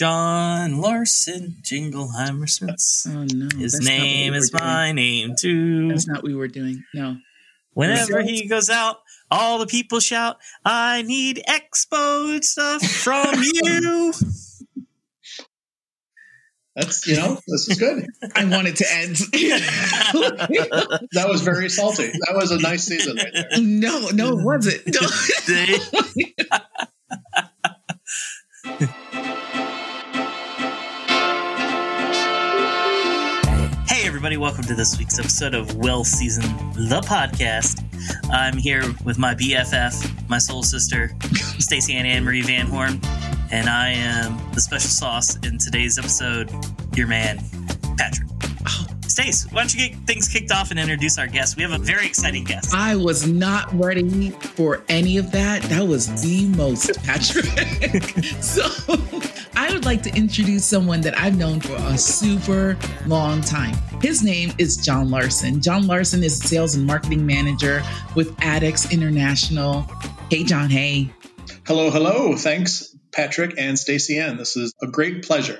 John Larson Jingleheimer Smiths. Oh no. His that's not what we name were is doing. my name too. That's not what we were doing. No. Whenever he goes out, all the people shout, I need expo stuff from you. That's you know, this is good. I wanted to end. That was very salty. That was a nice season right there. no, no, it wasn't. No. Everybody, welcome to this week's episode of Well Season, the podcast. I'm here with my BFF, my soul sister, Stacey Ann Anne Marie Van Horn, and I am the special sauce in today's episode, your man, Patrick. Stace, why don't you get things kicked off and introduce our guest? We have a very exciting guest. I was not ready for any of that. That was the most, Patrick. so, I would like to introduce someone that I've known for a super long time. His name is John Larson. John Larson is a sales and marketing manager with Addicts International. Hey, John. Hey. Hello, hello. Thanks, Patrick and Stacey Ann. This is a great pleasure.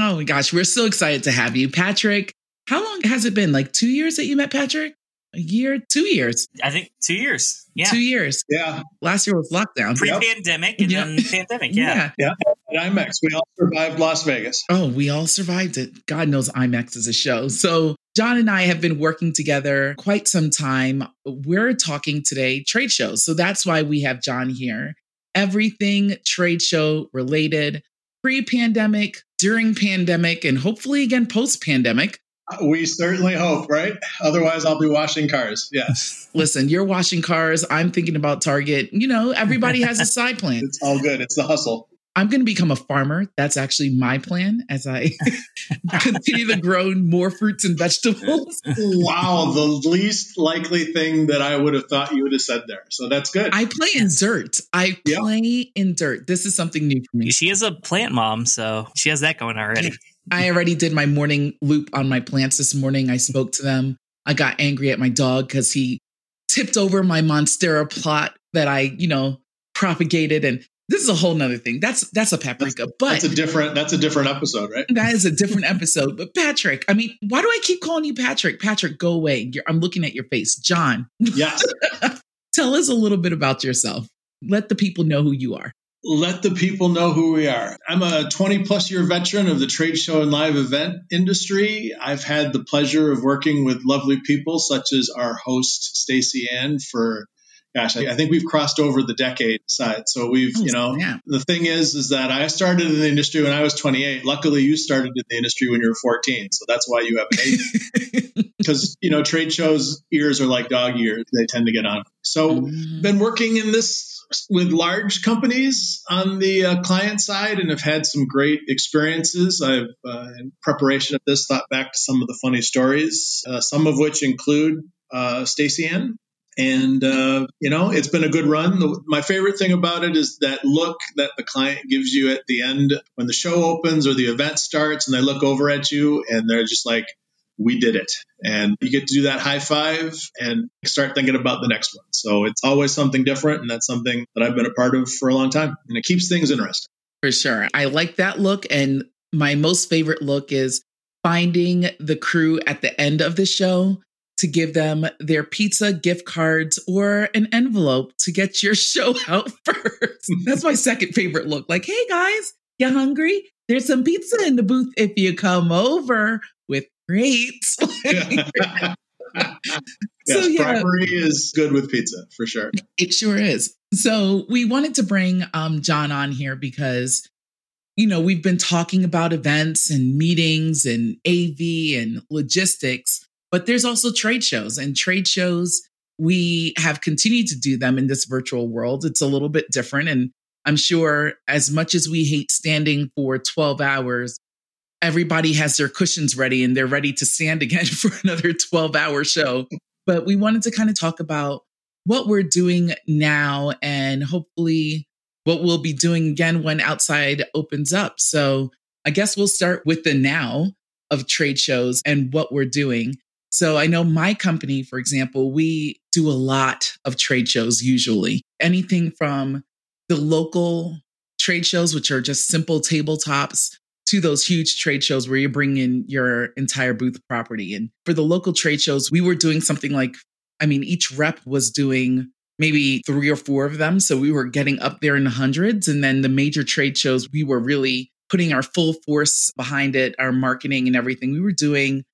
Oh my gosh, we're so excited to have you. Patrick, how long has it been? Like two years that you met Patrick? A year? Two years. I think two years. Yeah. Two years. Yeah, Last year was lockdown. Pre pandemic and Yep. then pandemic. Yeah. Yeah. at IMEX, we all survived Las Vegas. Oh, we all survived it. God knows IMEX is a show. So, John and I have been working together quite some time. We're talking today trade shows. So, that's why we have John here. Everything trade show related, pre pandemic, during pandemic, and hopefully again post pandemic. We certainly hope, right? Otherwise, I'll be washing cars. Yes, Listen, you're washing cars. I'm thinking about Target. You know, everybody has a side plan. it's all good. It's the hustle. I'm going to become a farmer. That's actually my plan as I continue to grow more fruits and vegetables. Wow, the least likely thing that I would have thought you would have said there. So that's good. I play in dirt. I Yep. play in dirt. This is something new for me. She is a plant mom, so she has that going already. I already did my morning loop on my plants this morning. I spoke to them. I got angry at my dog because he tipped over my monstera plot that I, you know, propagated. And this is a whole nother thing. That's that's a paprika, but That's a different. That's a different episode, right? that is a different episode. But Patrick, I mean, why do I keep calling you Patrick? Patrick, go away. You're, I'm looking at your face. John, Yes. tell us a little bit about yourself. Let the people know who you are. Let the people know who we are. I'm a 20 plus year veteran of the trade show and live event industry. I've had the pleasure of working with lovely people such as our host Stacey Ann for gosh, I think we've crossed over the decade side. So we've, you know, yeah. the thing is is that I started in the industry when I was 28. Luckily you started in the industry when you were 14. So that's why you have an age because, you know, trade shows ears are like dog ears. They tend to get on. So Mm. been working in this with large companies on the uh, client side and have had some great experiences. I've, uh, in preparation of this, thought back to some of the funny stories, uh, some of which include uh, Stacey Ann. And, uh, you know, it's been a good run. The, my favorite thing about it is that look that the client gives you at the end when the show opens or the event starts and they look over at you and they're just like, we did it. And you get to do that high five and start thinking about the next one. So it's always something different. And that's something that I've been a part of for a long time. And it keeps things interesting. For sure. I like that look. And my most favorite look is finding the crew at the end of the show to give them their pizza gift cards or an envelope to get your show out first. That's my second favorite look. Like, hey guys, you hungry? There's some pizza in the booth if you come over with crates. yes, So, yeah. bribery is good with pizza for sure. It sure is. So we wanted to bring um, John on here because, you know, we've been talking about events and meetings and AV and logistics, but there's also trade shows and trade shows. We have continued to do them in this virtual world. It's a little bit different. And I'm sure as much as we hate standing for 12 hours, everybody has their cushions ready and they're ready to stand again for another 12 hour show. But we wanted to kind of talk about what we're doing now and hopefully what we'll be doing again when outside opens up. So I guess we'll start with the now of trade shows and what we're doing. So I know my company, for example, we do a lot of trade shows usually, anything from the local trade shows, which are just simple tabletops, to those huge trade shows where you're bringing your entire booth property. And for the local trade shows, we were doing something like, I mean, each rep was doing maybe three or four of them. So we were getting up there in the hundreds. And then the major trade shows, we were really putting our full force behind it, our marketing and everything. We were doing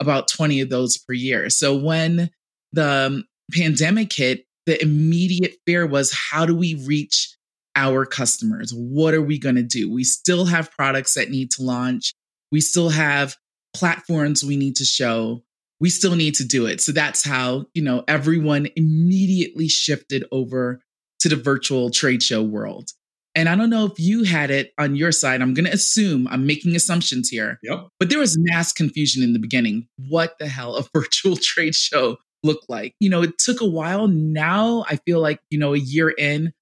about 20 of those per year. So when the um, pandemic hit, the immediate fear was how do we reach our customers? What are we going to do? We still have products that need to launch. We still have platforms we need to show. We still need to do it. So that's how, you know, everyone immediately shifted over to the virtual trade show world. And I don't know if you had it on your side. I'm going to assume, I'm making assumptions here. Yep. But there was mass confusion in the beginning. What the hell a virtual trade show looked like? You know, it took a while. Now I feel like, you know, a year in,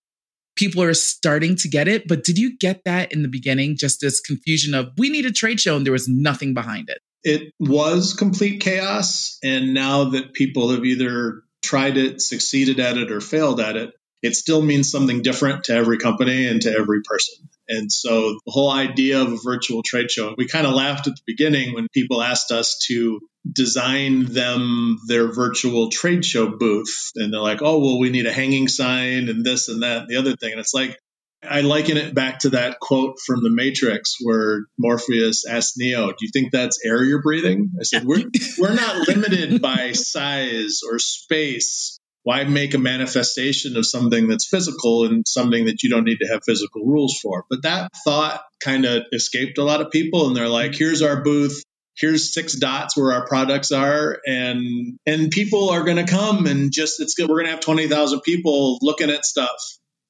people are starting to get it. But did you get that in the beginning? Just this confusion of we need a trade show and there was nothing behind it. It was complete chaos. And now that people have either tried it, succeeded at it, or failed at it, it still means something different to every company and to every person. And so the whole idea of a virtual trade show, we kind of laughed at the beginning when people asked us to design them their virtual trade show booth. And they're like, oh, well, we need a hanging sign and this and that and the other thing. And it's like, I liken it back to that quote from the Matrix where Morpheus asked Neo, "Do you think that's air you're breathing?" I said, "We're we're not limited by size or space why make a manifestation of something that's physical and something that you don't need to have physical rules for? But that thought kind of escaped a lot of people, and they're like, here's our booth. Here's six dots where our products are, and and people are going to come and just it's good. We're going to have twenty thousand people looking at stuff,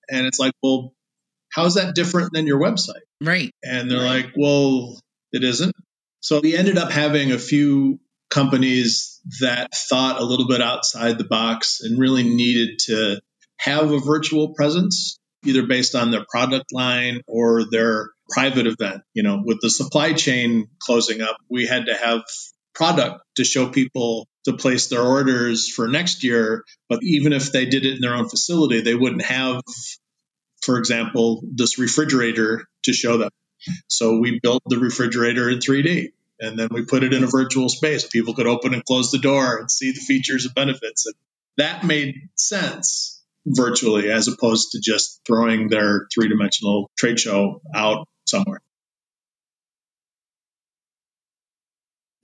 and it's like, well, how's that different than your website? Right. And they're right. like, well, it isn't. So we ended up having a few companies that thought a little bit outside the box and really needed to have a virtual presence, either based on their product line or their private event. You know, with the supply chain closing up, we had to have product to show people to place their orders for next year. But even if they did it in their own facility, they wouldn't have, for example, this refrigerator to show them. So we built the refrigerator in 3D and then we put it in a virtual space. People could open and close the door and see the features and benefits. And that made sense virtually as opposed to just throwing their three dimensional trade show out somewhere.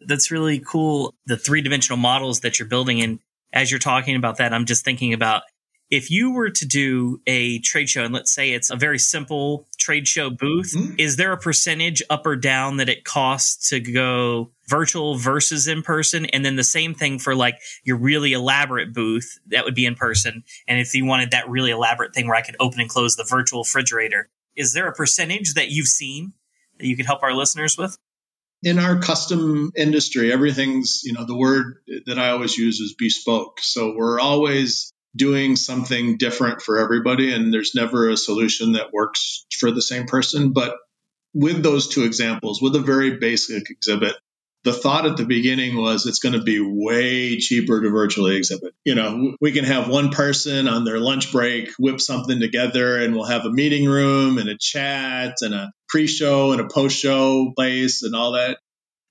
That's really cool. The three dimensional models that you're building. And as you're talking about that, I'm just thinking about if you were to do a trade show and let's say it's a very simple trade show booth mm-hmm. is there a percentage up or down that it costs to go virtual versus in person and then the same thing for like your really elaborate booth that would be in person and if you wanted that really elaborate thing where i could open and close the virtual refrigerator is there a percentage that you've seen that you could help our listeners with? In our custom industry everything's you know the word that i always use is bespoke. So we're always doing something different for everybody and there's never a solution that works for the same person. But with those two examples with a very basic exhibit the thought at the beginning was it's going to be way cheaper to virtually exhibit. You know, we can have one person on their lunch break whip something together and we'll have a meeting room and a chat and a pre show and a post show place and all that.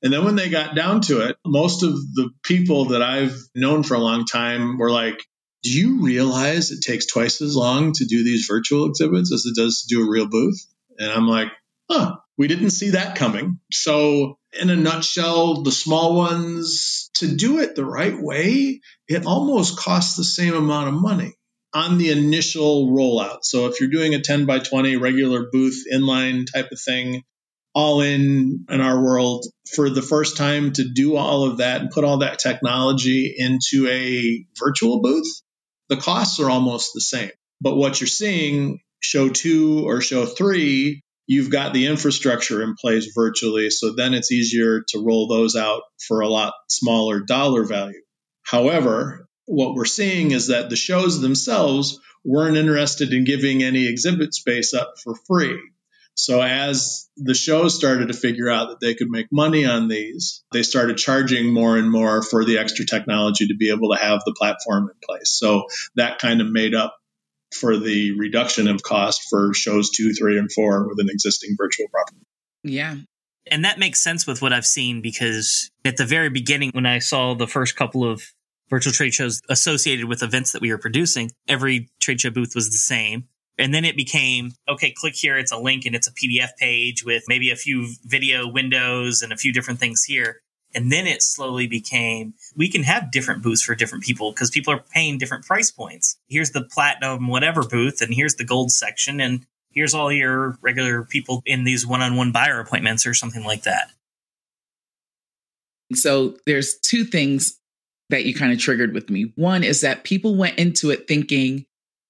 And then when they got down to it, most of the people that I've known for a long time were like, do you realize it takes twice as long to do these virtual exhibits as it does to do a real booth? And I'm like, huh, we didn't see that coming. So, in a nutshell, the small ones, to do it the right way, it almost costs the same amount of money on the initial rollout. So, if you're doing a 10 by 20 regular booth inline type of thing, all in in our world for the first time to do all of that and put all that technology into a virtual booth the costs are almost the same. But what you're seeing, show two or show three, you've got the infrastructure in place virtually. So then it's easier to roll those out for a lot smaller dollar value. However, what we're seeing is that the shows themselves weren't interested in giving any exhibit space up for free. So as the shows started to figure out that they could make money on these, they started charging more and more for the extra technology to be able to have the platform in place. So that kind of made up for the reduction of cost for shows two, three, and four with an existing virtual property. Yeah. And that makes sense with what I've seen because at the very beginning, when I saw the first couple of virtual trade shows associated with events that we were producing, every trade show booth was the same. And then it became, okay, click here. It's a link and it's a PDF page with maybe a few video windows and a few different things here. And then it slowly became, we can have different booths for different people because people are paying different price points. Here's the platinum whatever booth and here's the gold section and here's all your regular people in these one-on-one buyer appointments or something like that. So there's two things that you kind of triggered with me. One is that people went into it thinking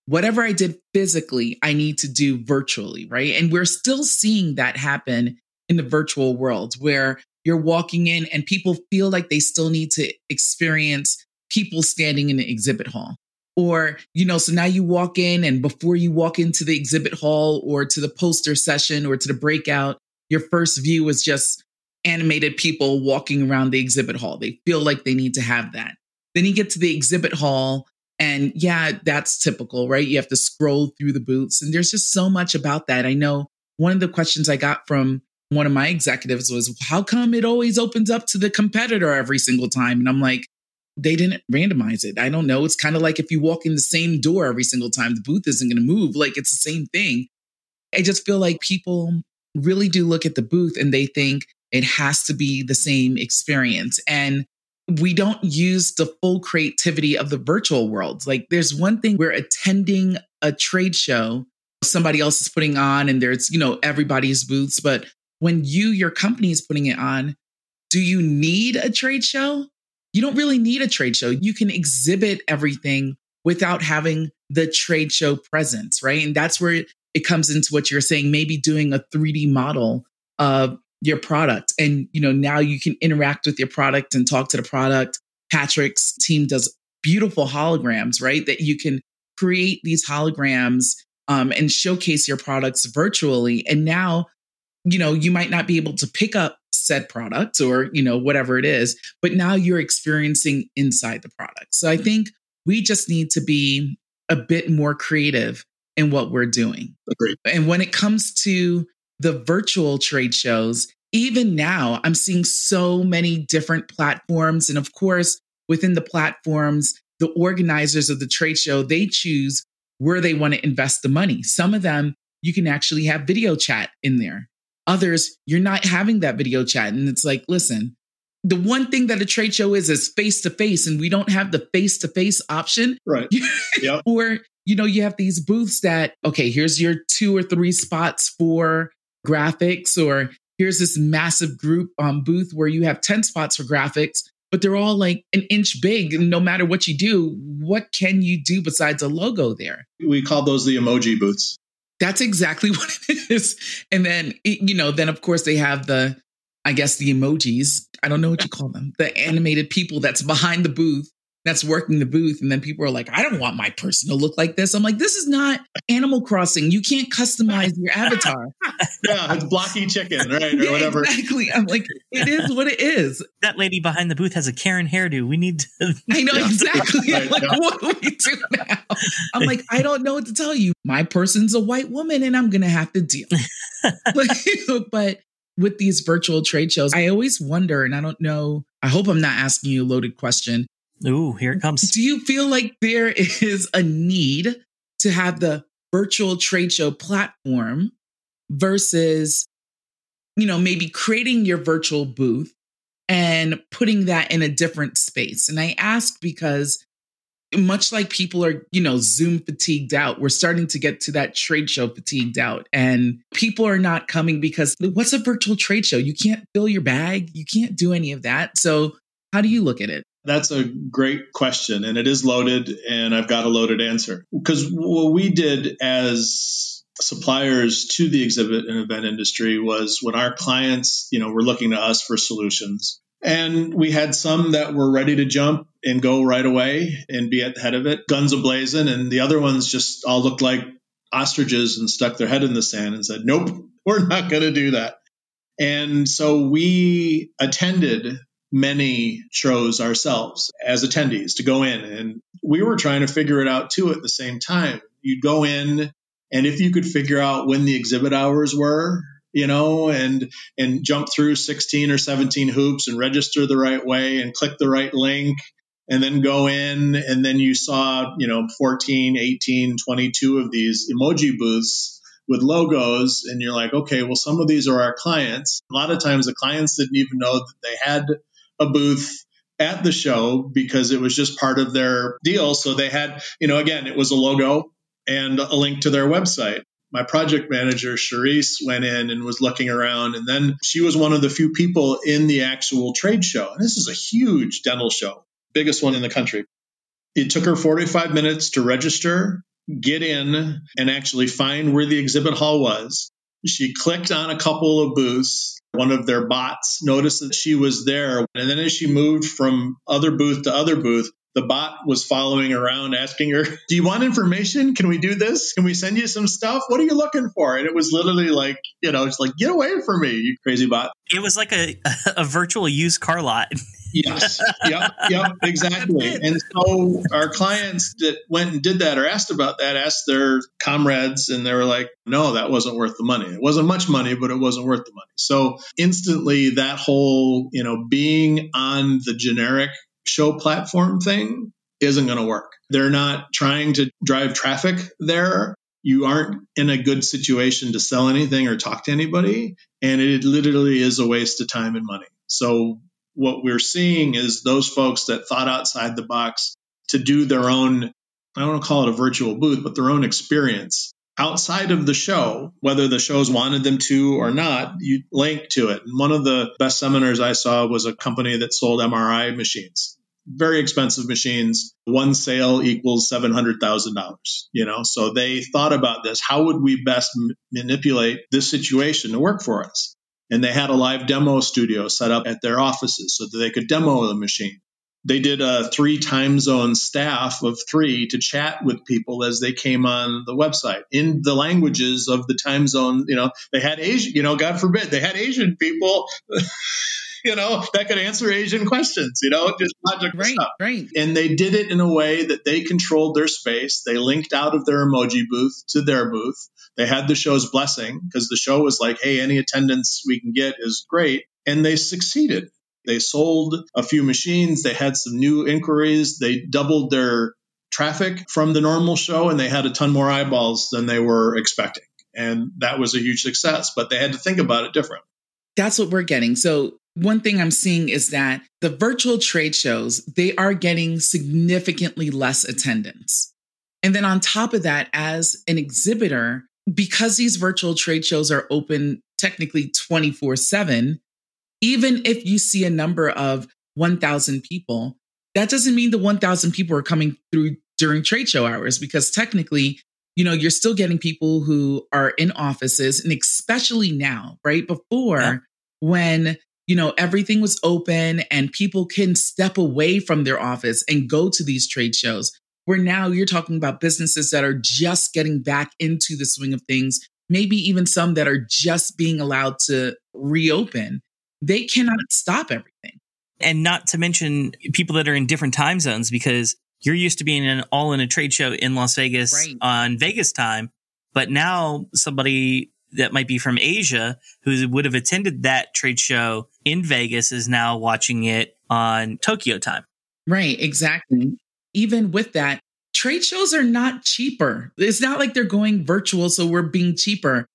whatever I did physically, I need to do virtually, right? And we're still seeing that happen in the virtual world where you're walking in and people feel like they still need to experience people standing in the exhibit hall. Or, you know, so now you walk in and before you walk into the exhibit hall or to the poster session or to the breakout, your first view is just animated people walking around the exhibit hall. They feel like they need to have that. Then you get to the exhibit hall and yeah, that's typical, right? You have to scroll through the booths. And there's just so much about that. I know one of the questions I got from one of my executives was, How come it always opens up to the competitor every single time? And I'm like, they didn't randomize it. I don't know. It's kind of like if you walk in the same door every single time, the booth isn't going to move. Like it's the same thing. I just feel like people really do look at the booth and they think it has to be the same experience. And we don't use the full creativity of the virtual world. Like there's one thing we're attending a trade show somebody else is putting on and there's, you know, everybody's booths, but when you your company is putting it on, do you need a trade show? You don't really need a trade show. You can exhibit everything without having the trade show presence, right? And that's where it comes into what you're saying, maybe doing a 3D model of your product. And, you know, now you can interact with your product and talk to the product. Patrick's team does beautiful holograms, right? That you can create these holograms um, and showcase your products virtually. And now, you know, you might not be able to pick up said product or, you know, whatever it is, but now you're experiencing inside the product. So I think we just need to be a bit more creative in what we're doing. Agreed. And when it comes to the virtual trade shows, even now, I'm seeing so many different platforms. And of course, within the platforms, the organizers of the trade show, they choose where they want to invest the money. Some of them, you can actually have video chat in there. Others, you're not having that video chat. And it's like, listen, the one thing that a trade show is is face to face, and we don't have the face to face option. Right. yep. or, you know, you have these booths that, okay, here's your two or three spots for graphics, or here's this massive group um, booth where you have 10 spots for graphics, but they're all like an inch big. And no matter what you do, what can you do besides a logo there? We call those the emoji booths. That's exactly what it is. And then, you know, then of course they have the, I guess the emojis. I don't know what you call them. The animated people that's behind the booth that's working the booth. And then people are like, I don't want my person to look like this. I'm like, this is not Animal Crossing. You can't customize your avatar. yeah, it's blocky chicken, right? Or yeah, whatever. Exactly. I'm like, it is what it is. That lady behind the booth has a Karen hairdo. We need to. I know exactly. I'm like, what do we do now? I'm like, I don't know what to tell you. My person's a white woman and I'm going to have to deal. but with these virtual trade shows, I always wonder, and I don't know, I hope I'm not asking you a loaded question, Ooh, here it comes. Do you feel like there is a need to have the virtual trade show platform versus, you know, maybe creating your virtual booth and putting that in a different space? And I ask because much like people are, you know, Zoom fatigued out, we're starting to get to that trade show fatigued out. And people are not coming because what's a virtual trade show? You can't fill your bag, you can't do any of that. So, how do you look at it? That's a great question, and it is loaded, and I've got a loaded answer. Because what we did as suppliers to the exhibit and event industry was when our clients, you know, were looking to us for solutions. And we had some that were ready to jump and go right away and be at the head of it, guns ablazing, and the other ones just all looked like ostriches and stuck their head in the sand and said, "Nope, we're not going to do that." And so we attended many shows ourselves as attendees to go in. And we were trying to figure it out too at the same time. You'd go in, and if you could figure out when the exhibit hours were, you know, and and jump through 16 or 17 hoops and register the right way and click the right link and then go in and then you saw, you know, 14, 18, 22 of these emoji booths with logos and you're like, okay, well some of these are our clients. A lot of times the clients didn't even know that they had a booth at the show because it was just part of their deal. So they had, you know, again, it was a logo and a link to their website. My project manager, Charisse, went in and was looking around, and then she was one of the few people in the actual trade show. And this is a huge dental show, biggest one in the country. It took her 45 minutes to register, get in, and actually find where the exhibit hall was. She clicked on a couple of booths one of their bots noticed that she was there. And then as she moved from other booth to other booth, the bot was following around asking her, Do you want information? Can we do this? Can we send you some stuff? What are you looking for? And it was literally like, you know, it's like, Get away from me, you crazy bot. It was like a, a virtual used car lot. yes. Yep. Yep. Exactly. And so our clients that went and did that or asked about that asked their comrades, and they were like, no, that wasn't worth the money. It wasn't much money, but it wasn't worth the money. So instantly, that whole, you know, being on the generic show platform thing isn't going to work. They're not trying to drive traffic there. You aren't in a good situation to sell anything or talk to anybody. And it literally is a waste of time and money. So what we're seeing is those folks that thought outside the box to do their own, I don't want to call it a virtual booth, but their own experience outside of the show, whether the shows wanted them to or not, you link to it. And one of the best seminars I saw was a company that sold MRI machines. Very expensive machines. One sale equals $700,000, you know? So they thought about this. How would we best m- manipulate this situation to work for us? and they had a live demo studio set up at their offices so that they could demo the machine. They did a three time zone staff of three to chat with people as they came on the website in the languages of the time zone. You know, they had Asian, you know, God forbid, they had Asian people. you know, that could answer Asian questions, you know, just logical right, stuff. Right. And they did it in a way that they controlled their space. They linked out of their emoji booth to their booth. They had the show's blessing because the show was like, hey, any attendance we can get is great. And they succeeded. They sold a few machines. They had some new inquiries. They doubled their traffic from the normal show and they had a ton more eyeballs than they were expecting. And that was a huge success, but they had to think about it different. That's what we're getting. So one thing I'm seeing is that the virtual trade shows, they are getting significantly less attendance. And then on top of that, as an exhibitor, because these virtual trade shows are open technically 24 7, even if you see a number of 1,000 people, that doesn't mean the 1,000 people are coming through during trade show hours because technically, you know, you're still getting people who are in offices and especially now, right? Before yeah. when, you know, everything was open and people can step away from their office and go to these trade shows where now you're talking about businesses that are just getting back into the swing of things, maybe even some that are just being allowed to reopen. They cannot stop everything. And not to mention people that are in different time zones because you're used to being in all in a trade show in Las Vegas right. on Vegas time. But now somebody that might be from Asia who would have attended that trade show in Vegas is now watching it on Tokyo time. Right, exactly even with that, trade shows are not cheaper. It's not like they're going virtual, so we're being cheaper.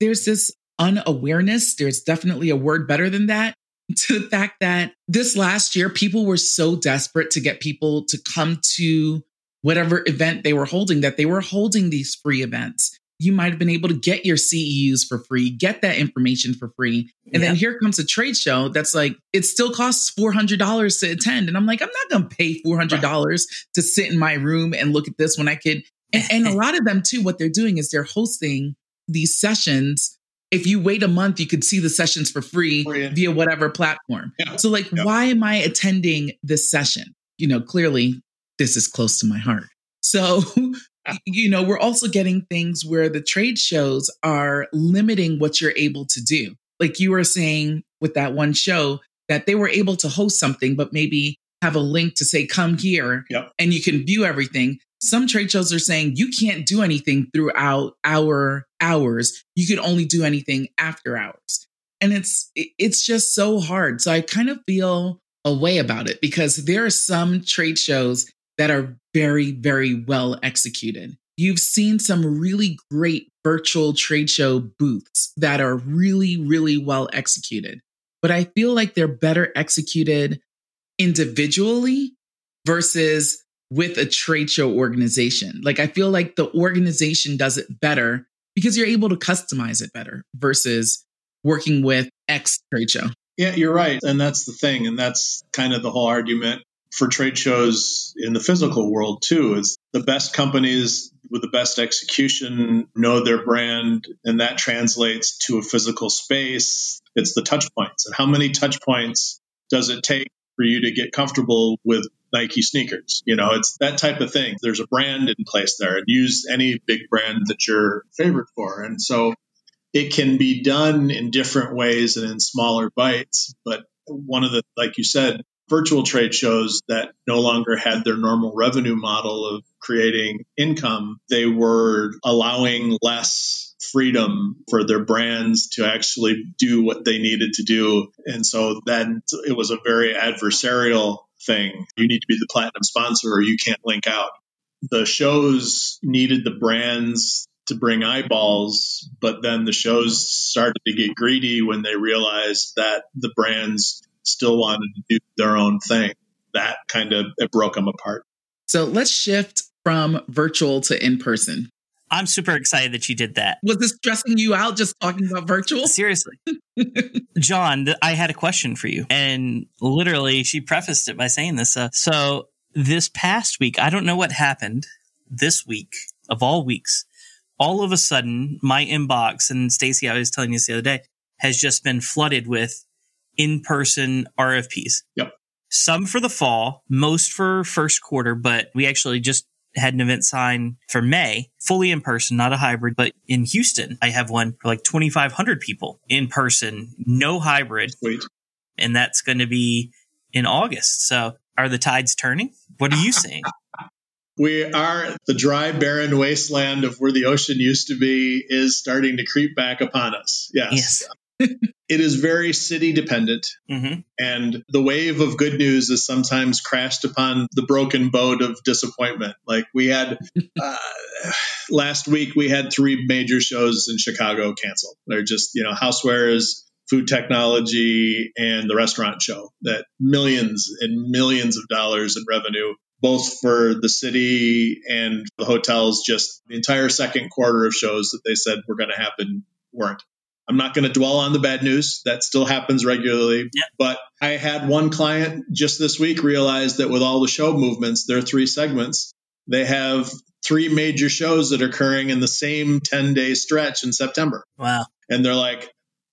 There's this unawareness. There's definitely a word better than that to the fact that this last year, people were so desperate to get people to come to whatever event they were holding that they were holding these free events you might have been able to get your CEUs for free, get that information for free. And yeah. then here comes a trade show that's like, it still costs $400 to attend. And I'm like, I'm not going to pay $400 right. to sit in my room and look at this when I could. And, and a lot of them, too, what they're doing is they're hosting these sessions. If you wait a month, you could see the sessions for free via whatever platform. Yeah. So, like, yeah. why am I attending this session? You know, clearly this is close to my heart. So ah. you know, we're also getting things where the trade shows are limiting what you're able to do. Like you were saying with that one show, that they were able to host something, but maybe have a link to say, come here yep. and you can view everything. Some trade shows are saying you can't do anything throughout our hours. You can only do anything after hours. And it's it's just so hard. So I kind of feel a way about it because there are some trade shows that are very very well executed. You've seen some really great virtual trade show booths that are really really well executed. But I feel like they're better executed individually versus with a trade show organization. Like I feel like the organization does it better because you're able to customize it better versus working with X trade show. Yeah, you're right. And that's the thing. And that's kind of the whole argument for trade shows in the physical world too is the best companies with the best execution know their brand and that translates to a physical space it's the touch points and how many touch points does it take for you to get comfortable with Nike sneakers. You know, it's that type of thing. There's a brand in place there and use any big brand that you're favored for. And so it can be done in different ways and in smaller bites. But one of the, like you said, virtual trade shows that no longer had their normal revenue model of creating income, they were allowing less freedom for their brands to actually do what they needed to do. And so then it was a very adversarial thing. You need to be the platinum sponsor or you can't link out. The shows needed the brands to bring eyeballs, but then the shows started to get greedy when they realized that the brands still wanted to do their own thing. That kind of it broke them apart. So let's shift from virtual to in person. I'm super excited that you did that. Was this stressing you out just talking about virtual? Seriously. John, I had a question for you. And literally, she prefaced it by saying this. Uh, so, this past week, I don't know what happened this week of all weeks. All of a sudden, my inbox, and Stacy, I was telling you this the other day, has just been flooded with in person RFPs. Yep. Some for the fall, most for first quarter, but we actually just had an event sign for May, fully in person, not a hybrid, but in Houston, I have one for like 2,500 people in person, no hybrid. Sweet. And that's going to be in August. So are the tides turning? What are you seeing? we are the dry, barren wasteland of where the ocean used to be is starting to creep back upon us. Yes. yes. It is very city dependent. Mm-hmm. And the wave of good news is sometimes crashed upon the broken boat of disappointment. Like we had uh, last week, we had three major shows in Chicago canceled. They're just, you know, housewares, food technology, and the restaurant show that millions and millions of dollars in revenue both for the city and the hotels, just the entire second quarter of shows that they said were going to happen weren't. I'm not going to dwell on the bad news. That still happens regularly. Yeah. But I had one client just this week realize that with all the show movements, there are three segments. They have three major shows that are occurring in the same 10 day stretch in September. Wow. And they're like,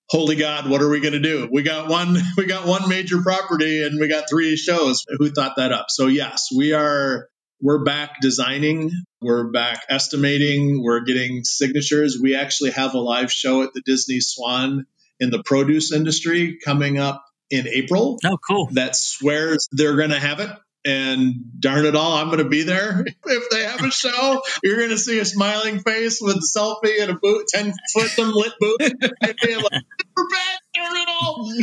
holy God, what are we going to do? We got one, we got one major property and we got three shows. Who thought that up? So yes, we are we're back designing, we're back estimating, we're getting signatures. We actually have a live show at the Disney Swan in the produce industry coming up in April. Oh, cool. That swears they're going to have it. And darn it all, I'm going to be there. If they have a show, you're going to see a smiling face with a selfie and a boot, 10 foot some lit boot. like, we're back, darn it all.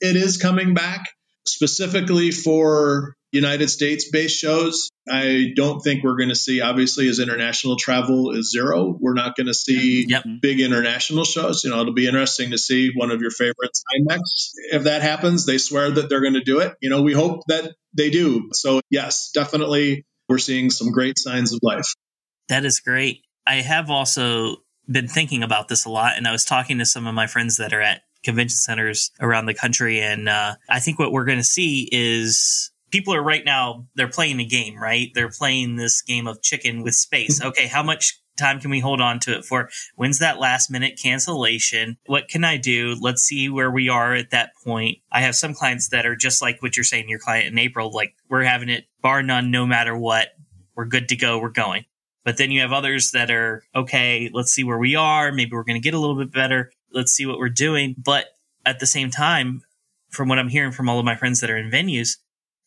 it is coming back specifically for United States based shows. I don't think we're going to see, obviously, as international travel is zero, we're not going to see yep. big international shows. You know, it'll be interesting to see one of your favorites, IMEX. If that happens, they swear that they're going to do it. You know, we hope that they do. So, yes, definitely, we're seeing some great signs of life. That is great. I have also been thinking about this a lot, and I was talking to some of my friends that are at convention centers around the country. And uh, I think what we're going to see is people are right now, they're playing a game, right? They're playing this game of chicken with space. Okay, how much time can we hold on to it for? When's that last minute cancellation? What can I do? Let's see where we are at that point. I have some clients that are just like what you're saying, your client in April, like we're having it bar none, no matter what. We're good to go. We're going. But then you have others that are, okay, let's see where we are. Maybe we're going to get a little bit better let's see what we're doing. But at the same time, from what I'm hearing from all of my friends that are in venues,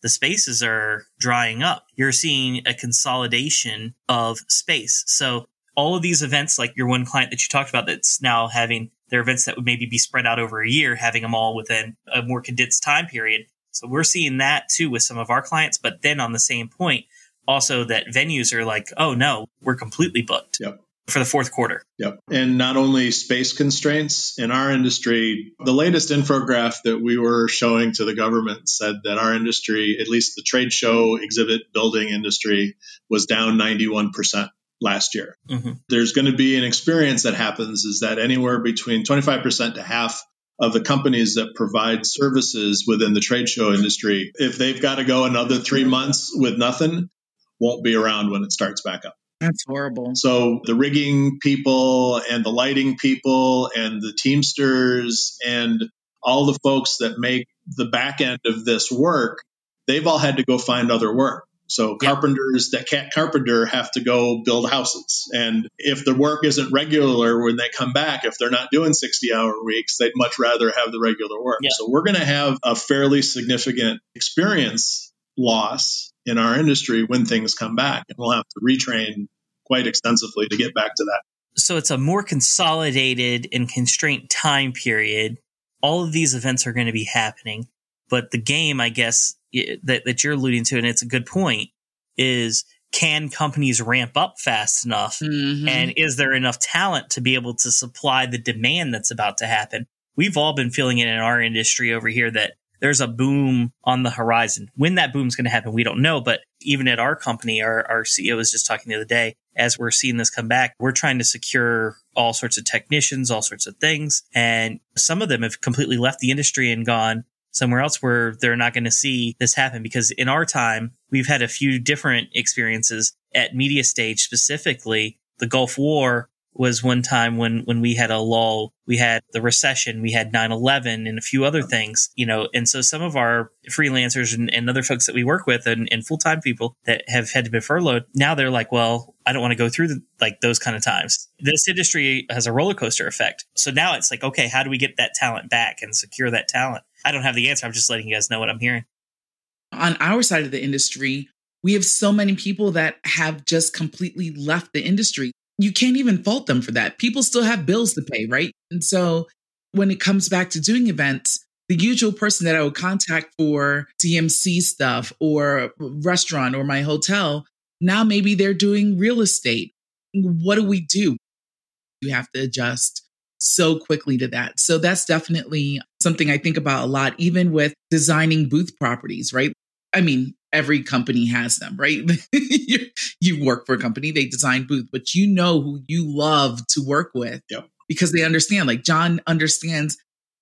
the spaces are drying up. You're seeing a consolidation of space. So all of these events, like your one client that you talked about, that's now having their events that would maybe be spread out over a year, having them all within a more condensed time period. So we're seeing that too with some of our clients. But then on the same point, also that venues are like, oh no, we're completely booked. Yep for the fourth quarter. Yep. And not only space constraints in our industry, the latest infographic that we were showing to the government said that our industry, at least the trade show exhibit building industry, was down 91% last year. Mm-hmm. There's going to be an experience that happens is that anywhere between 25% to half of the companies that provide services within the trade show industry, if they've got to go another three months with nothing, won't be around when it starts back up. That's horrible. So the rigging people and the lighting people and the teamsters and all the folks that make the back end of this work, they've all had to go find other work. So carpenters that can't carpenter have to go build houses. And if the work isn't regular when they come back, if they're not doing 60 hour weeks, they'd much rather have the regular work. So we're going to have a fairly significant experience loss in our industry when things come back. And we'll have to retrain quite extensively to get back to that. So it's a more consolidated and constrained time period. All of these events are going to be happening. But the game, I guess, that, that you're alluding to, and it's a good point, is can companies ramp up fast enough? Mm-hmm. And is there enough talent to be able to supply the demand that's about to happen? We've all been feeling it in our industry over here that there's a boom on the horizon. When that boom is going to happen, we don't know. But even at our company, our, our CEO was just talking the other day, as we're seeing this come back, we're trying to secure all sorts of technicians, all sorts of things. And some of them have completely left the industry and gone somewhere else where they're not going to see this happen. Because in our time, we've had a few different experiences at media stage specifically. The Gulf War was one time when when we had a lull. We had the recession we had 9-11 and a few other things you know and so some of our freelancers and, and other folks that we work with and, and, full-time people that have had to be furloughed now they're like well i don't want to go through the, like those kind of times. This industry has a roller coaster effect. So now it's like okay how do we get that talent back and secure that talent? I don't have the answer i'm just letting you guys know what i'm hearing. On our side of the industry we have so many people that have just completely left the industry you can't even fault them for that. People still have bills to pay, right? And so when it comes back to doing events, the usual person that I would contact for DMC stuff or restaurant or my hotel, now maybe they're doing real estate. What do we do? You have to adjust so quickly to that. So that's definitely something I think about a lot, even with designing booth properties, right? I mean, every company has them, right? you work for a company, they design booth, but you know who you love to work with yep. because they understand. Like John understands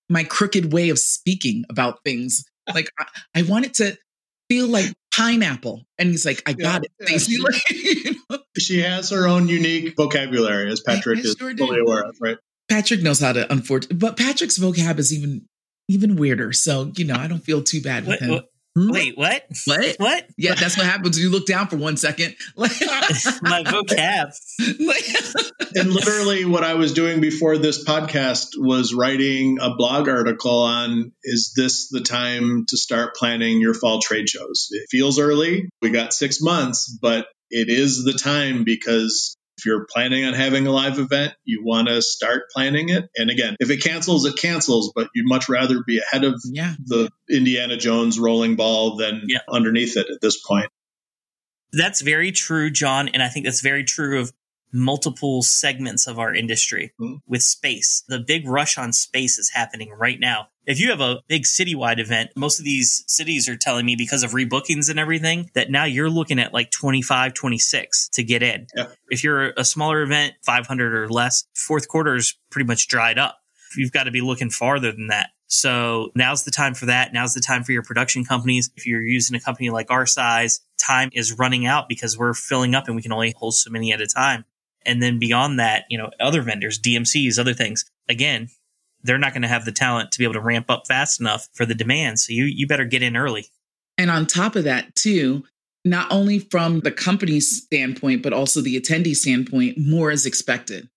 my crooked way of speaking about things. Like I, I want it to feel like pineapple. And he's like, I got yeah, it. Yeah, she, she, has her own unique vocabulary, as Patrick is sure fully do. aware of, right? Patrick knows how to unfortunately, but Patrick's vocab is even even weirder. So, you know, I don't feel too bad with what, him. What? Hmm? Wait, what? What? What? Yeah, that's what happens. You look down for one second. My vocab. and literally, what I was doing before this podcast was writing a blog article on is this the time to start planning your fall trade shows? It feels early. We got six months, but it is the time because if you're planning on having a live event, you want to start planning it. And again, if it cancels, it cancels, but you'd much rather be ahead of yeah. the Indiana Jones rolling ball than yeah. underneath it at this point. That's very true, John. And I think that's very true of multiple segments of our industry mm-hmm. with space. The big rush on space is happening right now. If you have a big citywide event, most of these cities are telling me because of rebookings and everything that now you're looking at like 25, 26 to get in. Yeah. If you're a smaller event, 500 or less, fourth quarter is pretty much dried up. You've got to be looking farther than that. So now's the time for that. Now's the time for your production companies. If you're using a company like our size, time is running out because we're filling up and we can only hold so many at a time. And then beyond that, you know, other vendors, DMCs, other things, again, they're not going to have the talent to be able to ramp up fast enough for the demand. So you, you better get in early. And on top of that, too, not only from the company's standpoint, but also the attendee standpoint, more is expected.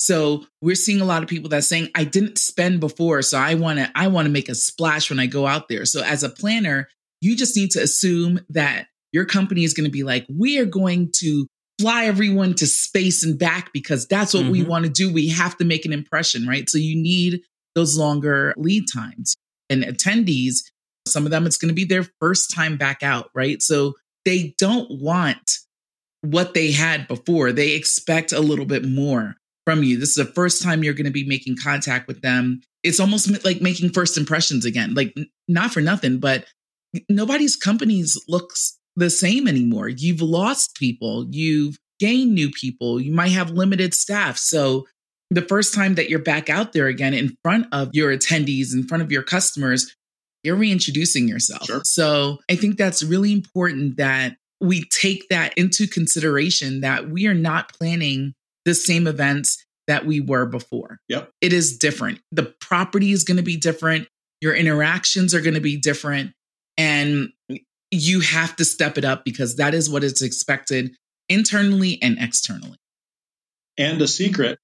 So we're seeing a lot of people that saying, I didn't spend before, so I want to I want to make a splash when I go out there. So as a planner, You just need to assume that your company is going to be like, we are going to fly everyone to space and back because that's what mm-hmm. we want to do. We have to make an impression, right? So you need those longer lead times. And attendees, some of them, it's going to be their first time back out, right? So they don't want what they had before. They expect a little bit more from you. This is the first time you're going to be making contact with them. It's almost like making first impressions again. Like, not for nothing, but nobody's companies looks the same anymore. You've lost people, you've gained new people, you might have limited staff. So the first time that you're back out there again in front of your attendees, in front of your customers, you're reintroducing yourself. Sure. So I think that's really important that we take that into consideration that we are not planning the same events that we were before. Yep. It is different. The property is going to be different. Your interactions are going to be different. And you have to step it up because that is what is expected internally and externally. And a secret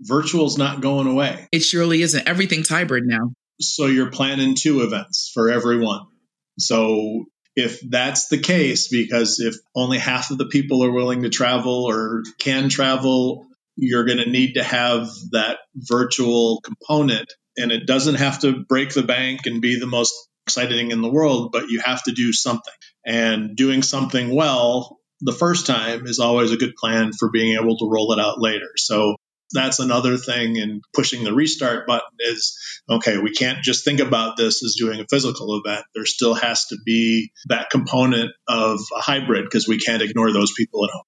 virtual's not going away. It surely isn't. Everything's hybrid now. So you're planning two events for everyone. So if that's the case, because if only half of the people are willing to travel or can travel, you're going to need to have that virtual component. And it doesn't have to break the bank and be the most exciting in the world, but you have to do something. And doing something well the first time is always a good plan for being able to roll it out later. So that's another thing in pushing the restart button is okay, we can't just think about this as doing a physical event. There still has to be that component of a hybrid because we can't ignore those people at home.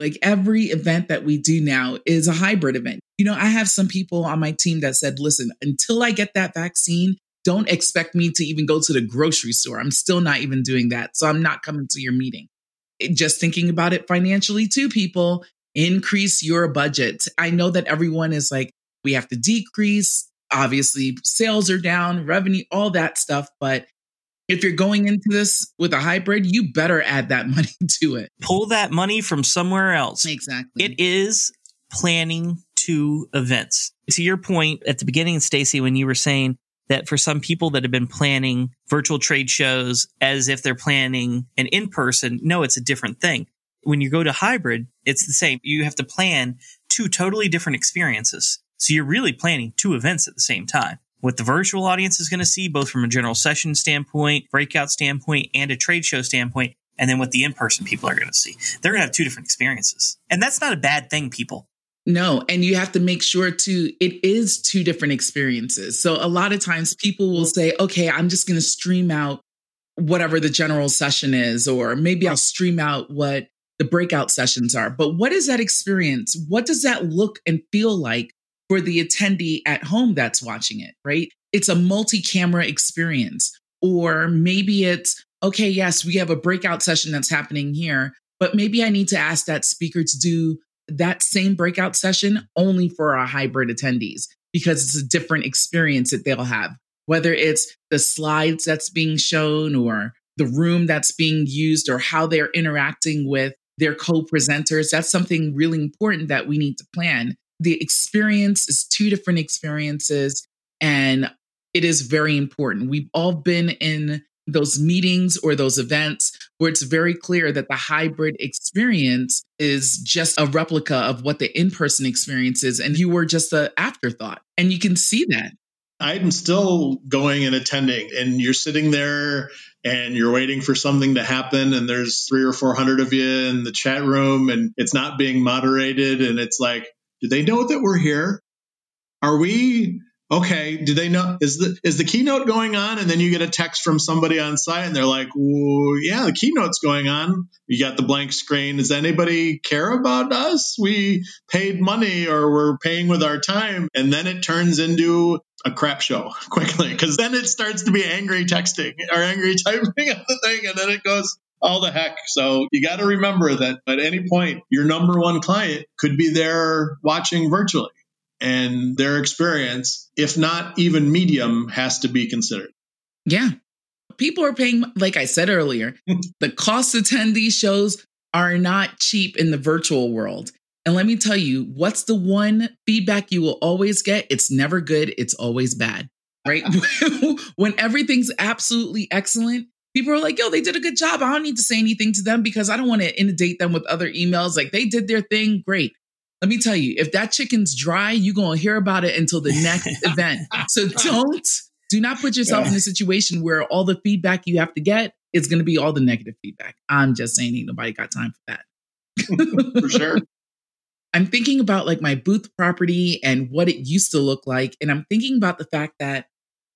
Like every event that we do now is a hybrid event. You know, I have some people on my team that said, listen, until I get that vaccine, don't expect me to even go to the grocery store. I'm still not even doing that. So I'm not coming to your meeting. Just thinking about it financially, too, people, increase your budget. I know that everyone is like, we have to decrease. Obviously, sales are down, revenue, all that stuff. But if you're going into this with a hybrid, you better add that money to it. Pull that money from somewhere else. Exactly. It is planning two events. To your point at the beginning, Stacy, when you were saying that for some people that have been planning virtual trade shows as if they're planning an in person, no, it's a different thing. When you go to hybrid, it's the same. You have to plan two totally different experiences. So you're really planning two events at the same time. What the virtual audience is going to see, both from a general session standpoint, breakout standpoint, and a trade show standpoint, and then what the in person people are going to see. They're going to have two different experiences. And that's not a bad thing, people. No, and you have to make sure to it is two different experiences. So a lot of times people will say, "Okay, I'm just going to stream out whatever the general session is or maybe I'll stream out what the breakout sessions are." But what is that experience? What does that look and feel like for the attendee at home that's watching it, right? It's a multi-camera experience. Or maybe it's, okay, yes, we have a breakout session that's happening here, but maybe I need to ask that speaker to do that same breakout session only for our hybrid attendees because it's a different experience that they'll have, whether it's the slides that's being shown or the room that's being used or how they're interacting with their co presenters. That's something really important that we need to plan. The experience is two different experiences and it is very important. We've all been in those meetings or those events where it's very clear that the hybrid experience is just a replica of what the in-person experience is and you were just an afterthought and you can see that i'm still going and attending and you're sitting there and you're waiting for something to happen and there's three or four hundred of you in the chat room and it's not being moderated and it's like do they know that we're here are we okay, do they know is the is the keynote going on? And then you get a text from somebody on site and they're like, yeah, the keynote's going on. You got the blank screen. Does anybody care about us? We paid money or we're paying with our time. And then it turns into a crap show quickly because then it starts to be angry texting or angry typing on the thing and then it goes all the heck. So you got to remember that at any point, your number one client could be there watching virtually and their experience, if not even medium, has to be considered. Yeah. People are paying, like I said earlier, the cost of attend these shows are not cheap in the virtual world. And let me tell you, what's the one feedback you will always get? It's never good, it's always bad. right? when everything's absolutely excellent, people are like, yo, they did a good job. I don't need to say anything to them because I don't want to inundate them with other emails. Like they did their thing. Great. Let me tell you, if that chicken's dry, you're going to hear about it until the next event. So don't, do not put yourself yeah. in a situation where all the feedback you have to get is going to be all the negative feedback. I'm just saying, ain't nobody got time for that. for sure. I'm thinking about like my booth property and what it used to look like. And I'm thinking about the fact that,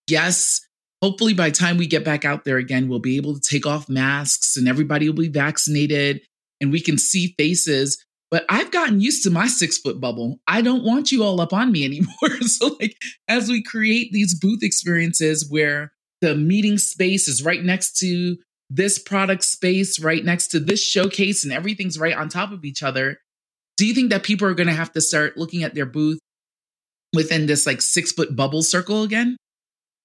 yes, hopefully by time we get back out there again, we'll be able to take off masks and everybody will be vaccinated and we can see faces. But I've gotten used to my six foot bubble. I don't want you all up on me anymore. so, like, as we create these booth experiences where the meeting space is right next to this product space, right next to this showcase, and everything's right on top of each other, do you think that people are going to have to start looking at their booth within this like six foot bubble circle again?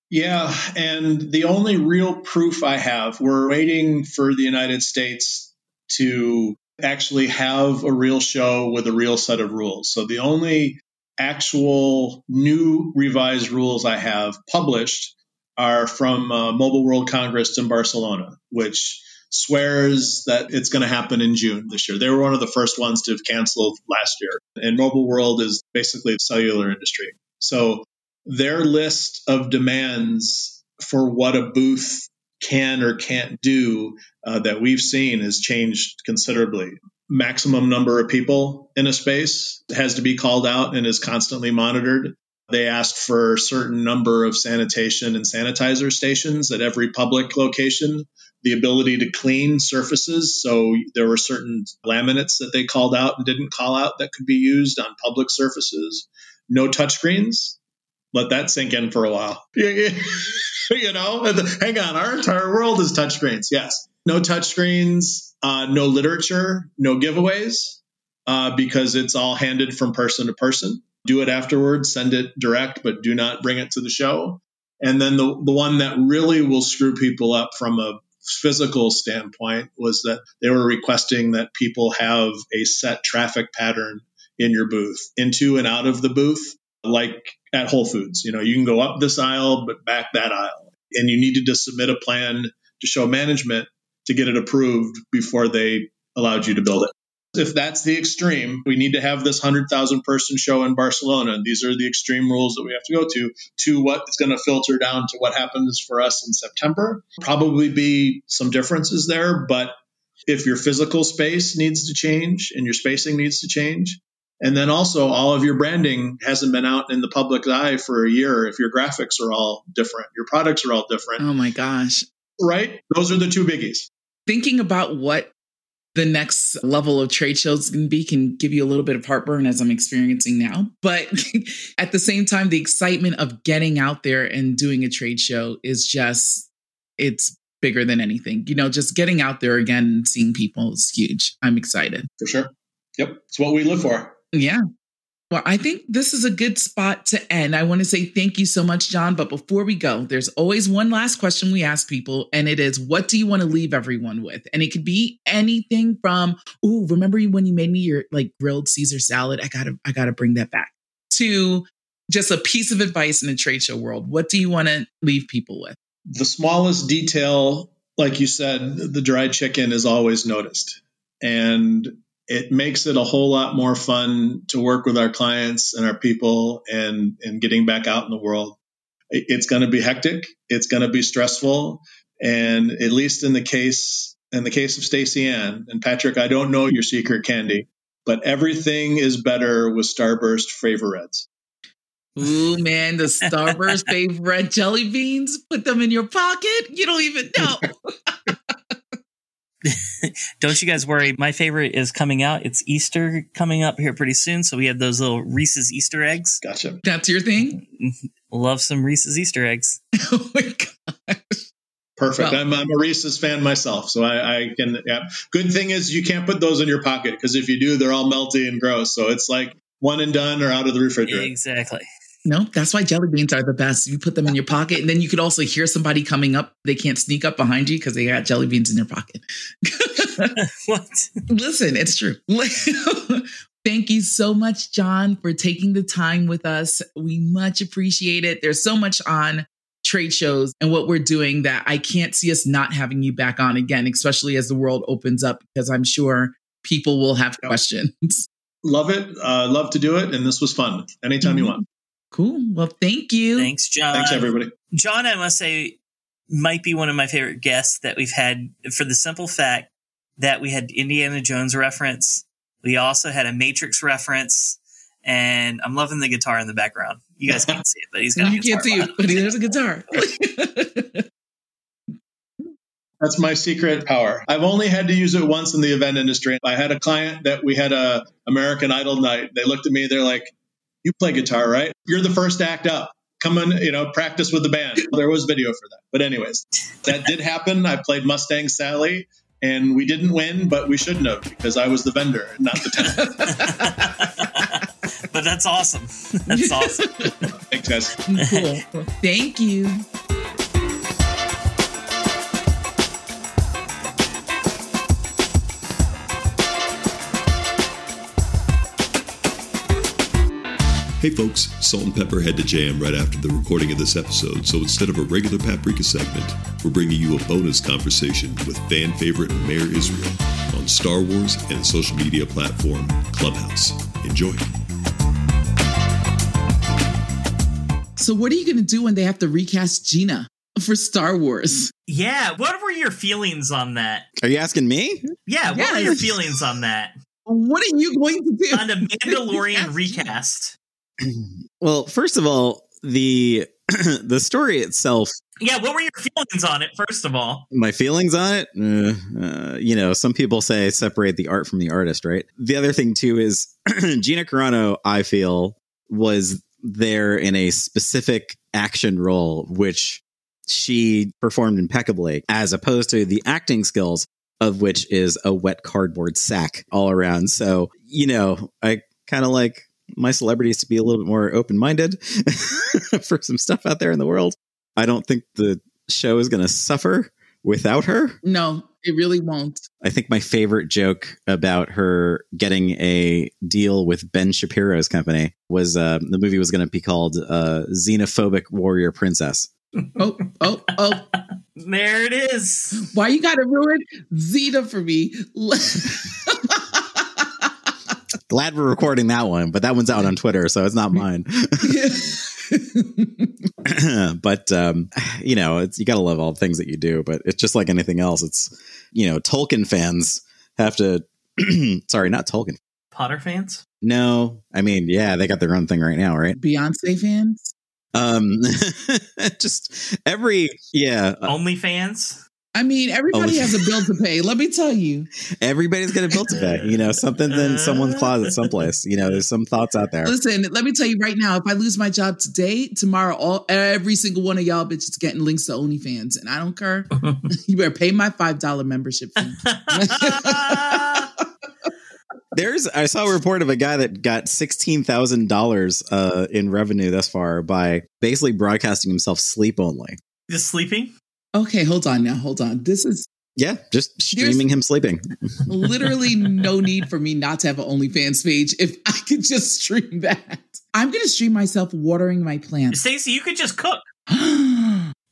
Yeah. And the only real proof I have, we're waiting for the United States to actually have a real show with a real set of rules. So the only actual new revised rules I have published are from uh, Mobile World Congress in Barcelona, which swears that it's going to happen in June this year. They were one of the first ones to have canceled last year. And Mobile World is basically the cellular industry. So their list of demands for what a booth can or can't do uh, that we've seen has changed considerably. Maximum number of people in a space has to be called out and is constantly monitored. They asked for a certain number of sanitation and sanitizer stations at every public location the ability to clean surfaces. So there were certain laminates that they called out and didn't call out that could be used on public surfaces. No touchscreens. Let that sink in for a while. you know, hang on, our entire world is touchscreens. Yes. No touchscreens, uh, no literature, no giveaways, uh, because it's all handed from person to person. Do it afterwards, send it direct, but do not bring it to the show. And then the, the one that really will screw people up from a physical standpoint was that they were requesting that people have a set traffic pattern in your booth, into and out of the booth, like at Whole Foods. You know, you can go up this aisle, but back that aisle. And you needed to submit a plan to show management to get it approved before they allowed you to build it if that's the extreme, we need to have this 100,000 person show in Barcelona. These are the extreme rules that we have to go to, to what is going to filter down to what happens for us in September. Probably be some differences there, but if your physical space needs to change and your spacing needs to change, and then also all of your branding hasn't been out in the public eye for a year, if your graphics are all different, your products are all different. Oh my gosh. Right? Those are the two biggies thinking about what the next level of trade shows can be can give you a little bit of heartburn as I'm experiencing now. But at the same time, the excitement of getting out there and doing a trade show is just, it's bigger than anything. You know, just getting out there again and seeing people is huge. I'm excited. For sure. Yep. It's what we live for. Yeah. Well, I think this is a good spot to end. I want to say thank you so much, John. But before we go, there's always one last question we ask people, and it is, what do you want to leave everyone with? And it could be anything from, oh, remember when you made me your like grilled Caesar salad? I gotta, I gotta bring that back. To just a piece of advice in the trade show world. What do you want to leave people with? The smallest detail, like you said, the dried chicken is always noticed. And it makes it a whole lot more fun to work with our clients and our people and, and getting back out in the world. It's going to be hectic. It's going to be stressful. And at least in the case, in the case of Stacy Ann and Patrick, I don't know your secret candy, but everything is better with Starburst FaveREDs. Ooh, man, the Starburst favorite jelly beans, put them in your pocket. You don't even know. Don't you guys worry. My favorite is coming out. It's Easter coming up here pretty soon. So we have those little Reese's Easter eggs. Gotcha. That's your thing? Mm-hmm. Love some Reese's Easter eggs. oh my gosh. Perfect. Well, I'm, I'm, a Reese's fan myself, so I, I, can. Yeah. Good thing is you can't put those in your pocket because if you do, they're all melty and gross. So it's like one and done or out of the refrigerator. Exactly. No, that's why jelly beans are the best. You put them in your pocket, and then you could also hear somebody coming up. They can't sneak up behind you because they got jelly beans in their pocket. what? Listen, it's true. Thank you so much, John, for taking the time with us. We much appreciate it. There's so much on trade shows and what we're doing that I can't see us not having you back on again, especially as the world opens up, because I'm sure people will have questions. Love it. Uh, love to do it. And this was fun. Anytime mm-hmm. you want. Cool. Well, thank you. Thanks, John. Thanks, everybody. John, I must say, might be one of my favorite guests that we've had for the simple fact that we had Indiana Jones reference. We also had a Matrix reference, and I'm loving the guitar in the background. You guys can't see it, but he's got. you can't see it, but there's a guitar. That's my secret power. I've only had to use it once in the event industry. I had a client that we had a American Idol night. They looked at me. They're like, "You play guitar, right? You're the first act up. Come and you know practice with the band." There was video for that. But anyways, that did happen. I played Mustang Sally and we didn't win, but we shouldn't have because I was the vendor, not the tenant. but that's awesome. That's awesome. Thanks, guys. Cool. Thank you. Hey folks, Salt and Pepper had to jam right after the recording of this episode, so instead of a regular Paprika segment, we're bringing you a bonus conversation with fan favorite Mayor Israel on Star Wars and social media platform Clubhouse. Enjoy. So, what are you going to do when they have to recast Gina for Star Wars? Yeah, what were your feelings on that? Are you asking me? Yeah, what yes. were your feelings on that? What are you going to do on a Mandalorian recast? Well, first of all, the the story itself. Yeah, what were your feelings on it? First of all, my feelings on it. Uh, uh, you know, some people say separate the art from the artist, right? The other thing too is Gina Carano. I feel was there in a specific action role, which she performed impeccably, as opposed to the acting skills of which is a wet cardboard sack all around. So, you know, I kind of like my celebrities to be a little bit more open minded for some stuff out there in the world. I don't think the show is going to suffer without her. No, it really won't. I think my favorite joke about her getting a deal with Ben Shapiro's company was uh, the movie was going to be called uh, Xenophobic Warrior Princess. oh, oh, oh. There it is. Why you got to ruin Xena for me? Glad we're recording that one, but that one's out on Twitter, so it's not mine. but um, you know, it's you got to love all the things that you do. But it's just like anything else. It's you know, Tolkien fans have to. sorry, not Tolkien. Potter fans? No, I mean, yeah, they got their own thing right now, right? Beyonce fans? Um, just every yeah. Only fans. I mean, everybody oh. has a bill to pay. Let me tell you. Everybody's got a bill to pay. You know, something's in someone's closet someplace. You know, there's some thoughts out there. Listen, let me tell you right now, if I lose my job today, tomorrow, all every single one of y'all bitches getting links to OnlyFans. And I don't care. you better pay my $5 membership fee. There's I saw a report of a guy that got sixteen thousand uh, dollars in revenue thus far by basically broadcasting himself sleep only. Just sleeping? Okay, hold on now. Hold on. This is yeah, just streaming him sleeping. literally no need for me not to have an OnlyFans page if I could just stream that. I'm gonna stream myself watering my plants. Stacey, you could just cook.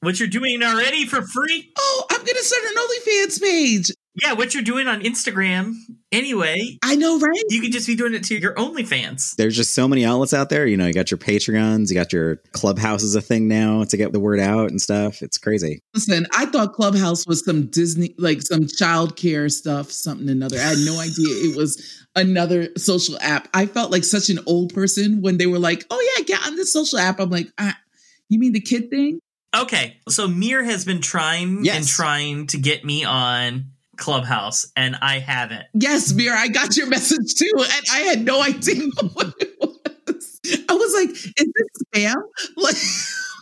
what you're doing already for free? Oh, I'm gonna start an OnlyFans page. Yeah, what you're doing on Instagram anyway. I know, right? You could just be doing it to your OnlyFans. There's just so many outlets out there. You know, you got your Patreons, you got your Clubhouse is a thing now to get the word out and stuff. It's crazy. Listen, I thought Clubhouse was some Disney, like some childcare stuff, something another. I had no idea it was another social app. I felt like such an old person when they were like, "Oh yeah, get on this social app." I'm like, ah, "You mean the kid thing?" Okay, so Mir has been trying yes. and trying to get me on Clubhouse, and I haven't. Yes, Mira, I got your message too, and I had no idea what it was. I was like, "Is this spam?" Like,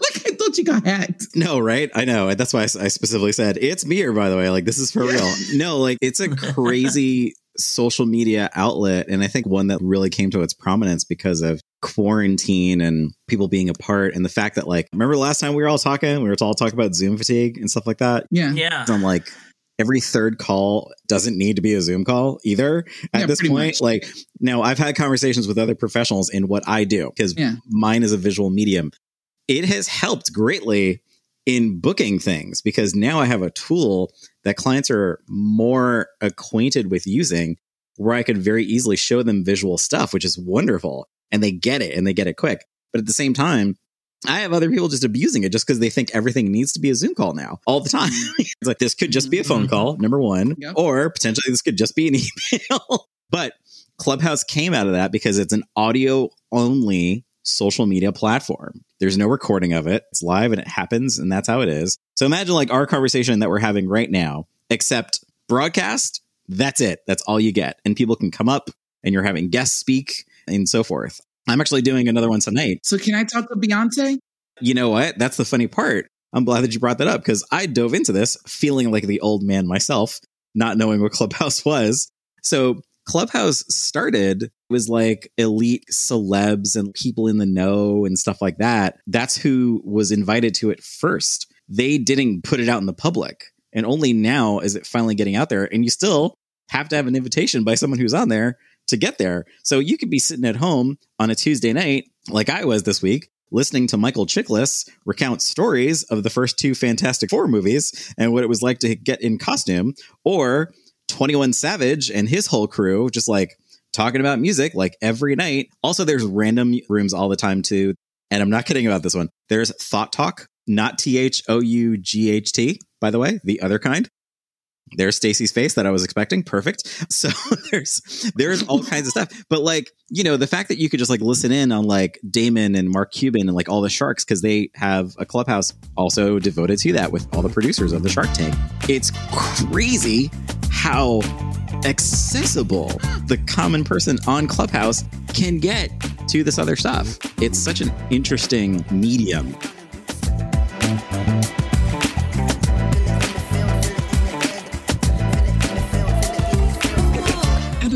like I thought you got hacked. No, right? I know. That's why I specifically said it's Mir. By the way, like this is for real. No, like it's a crazy social media outlet, and I think one that really came to its prominence because of quarantine and people being apart and the fact that like remember last time we were all talking we were all talking about zoom fatigue and stuff like that yeah yeah so i'm like every third call doesn't need to be a Zoom call either at yeah, this point. Much. Like now I've had conversations with other professionals in what I do because yeah. mine is a visual medium. It has helped greatly in booking things because now I have a tool that clients are more acquainted with using where I could very easily show them visual stuff, which is wonderful. And they get it and they get it quick. But at the same time, I have other people just abusing it just because they think everything needs to be a Zoom call now all the time. it's like this could just be a phone Mm-hmm. call, number one, Yep. or potentially this could just be an email. but Clubhouse came out of that because it's an audio only social media platform. There's no recording of it. It's live and it happens, and that's how it is. So imagine like our conversation that we're having right now, except broadcast. That's it. That's all you get. And people can come up and you're having guests speak and so forth. I'm actually doing another one tonight. So can I talk to Beyonce? You know what? That's the funny part. I'm glad that you brought that up because I dove into this feeling like the old man myself, not knowing what Clubhouse was. So Clubhouse started was like elite celebs and people in the know and stuff like that. That's who was invited to it first. They didn't put it out in the public. And only now is it finally getting out there. And you still have to have an invitation by someone who's on there to get there. So you could be sitting at home on a Tuesday night, like I was this week, listening to Michael Chiklis recount stories of the first two Fantastic Four movies and what it was like to get in costume, or 21 Savage and his whole crew just like talking about music like every night. Also, there's random rooms all the time too. And I'm not kidding about this one. There's Thot Talk, not T H O U G H T, by the way, the other kind. There's Stacy's face that I was expecting. Perfect. So there's there's all kinds of stuff. But like, you know, the fact that you could just like listen in on like Daymond and Mark Cuban and like all the sharks because they have a clubhouse also devoted to that with all the producers of the Shark Tank. It's crazy how accessible the common person on Clubhouse can get to this other stuff. It's such an interesting medium.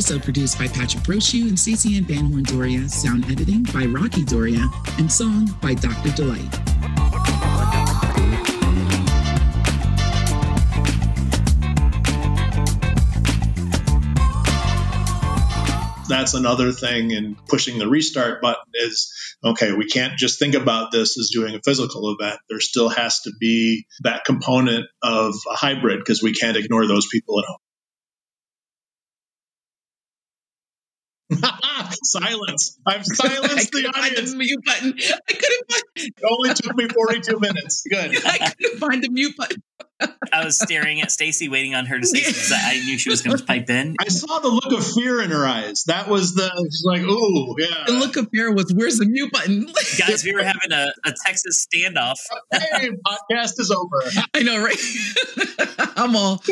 Episode produced by Patrick Brochu and Ann Van Horn Doria. Sound editing by Rocky Doria. And song by Dr. Delight. that's another thing in pushing the restart button is okay we can't just think about this as doing a physical event there still has to be that component of a hybrid because we can't ignore those people at home silence i've silenced the couldn't find audience the mute button. I couldn't find, it only took me 42 minutes good I couldn't find the mute button. I was staring at Stacy, waiting on her to say something 'cause I knew she was going to pipe in. i saw the look of fear in her eyes that was the she's like ooh yeah The look of fear was, where's the mute button? Guys, we were having a, a Texas standoff. hey podcast is over I know, right? I'm all,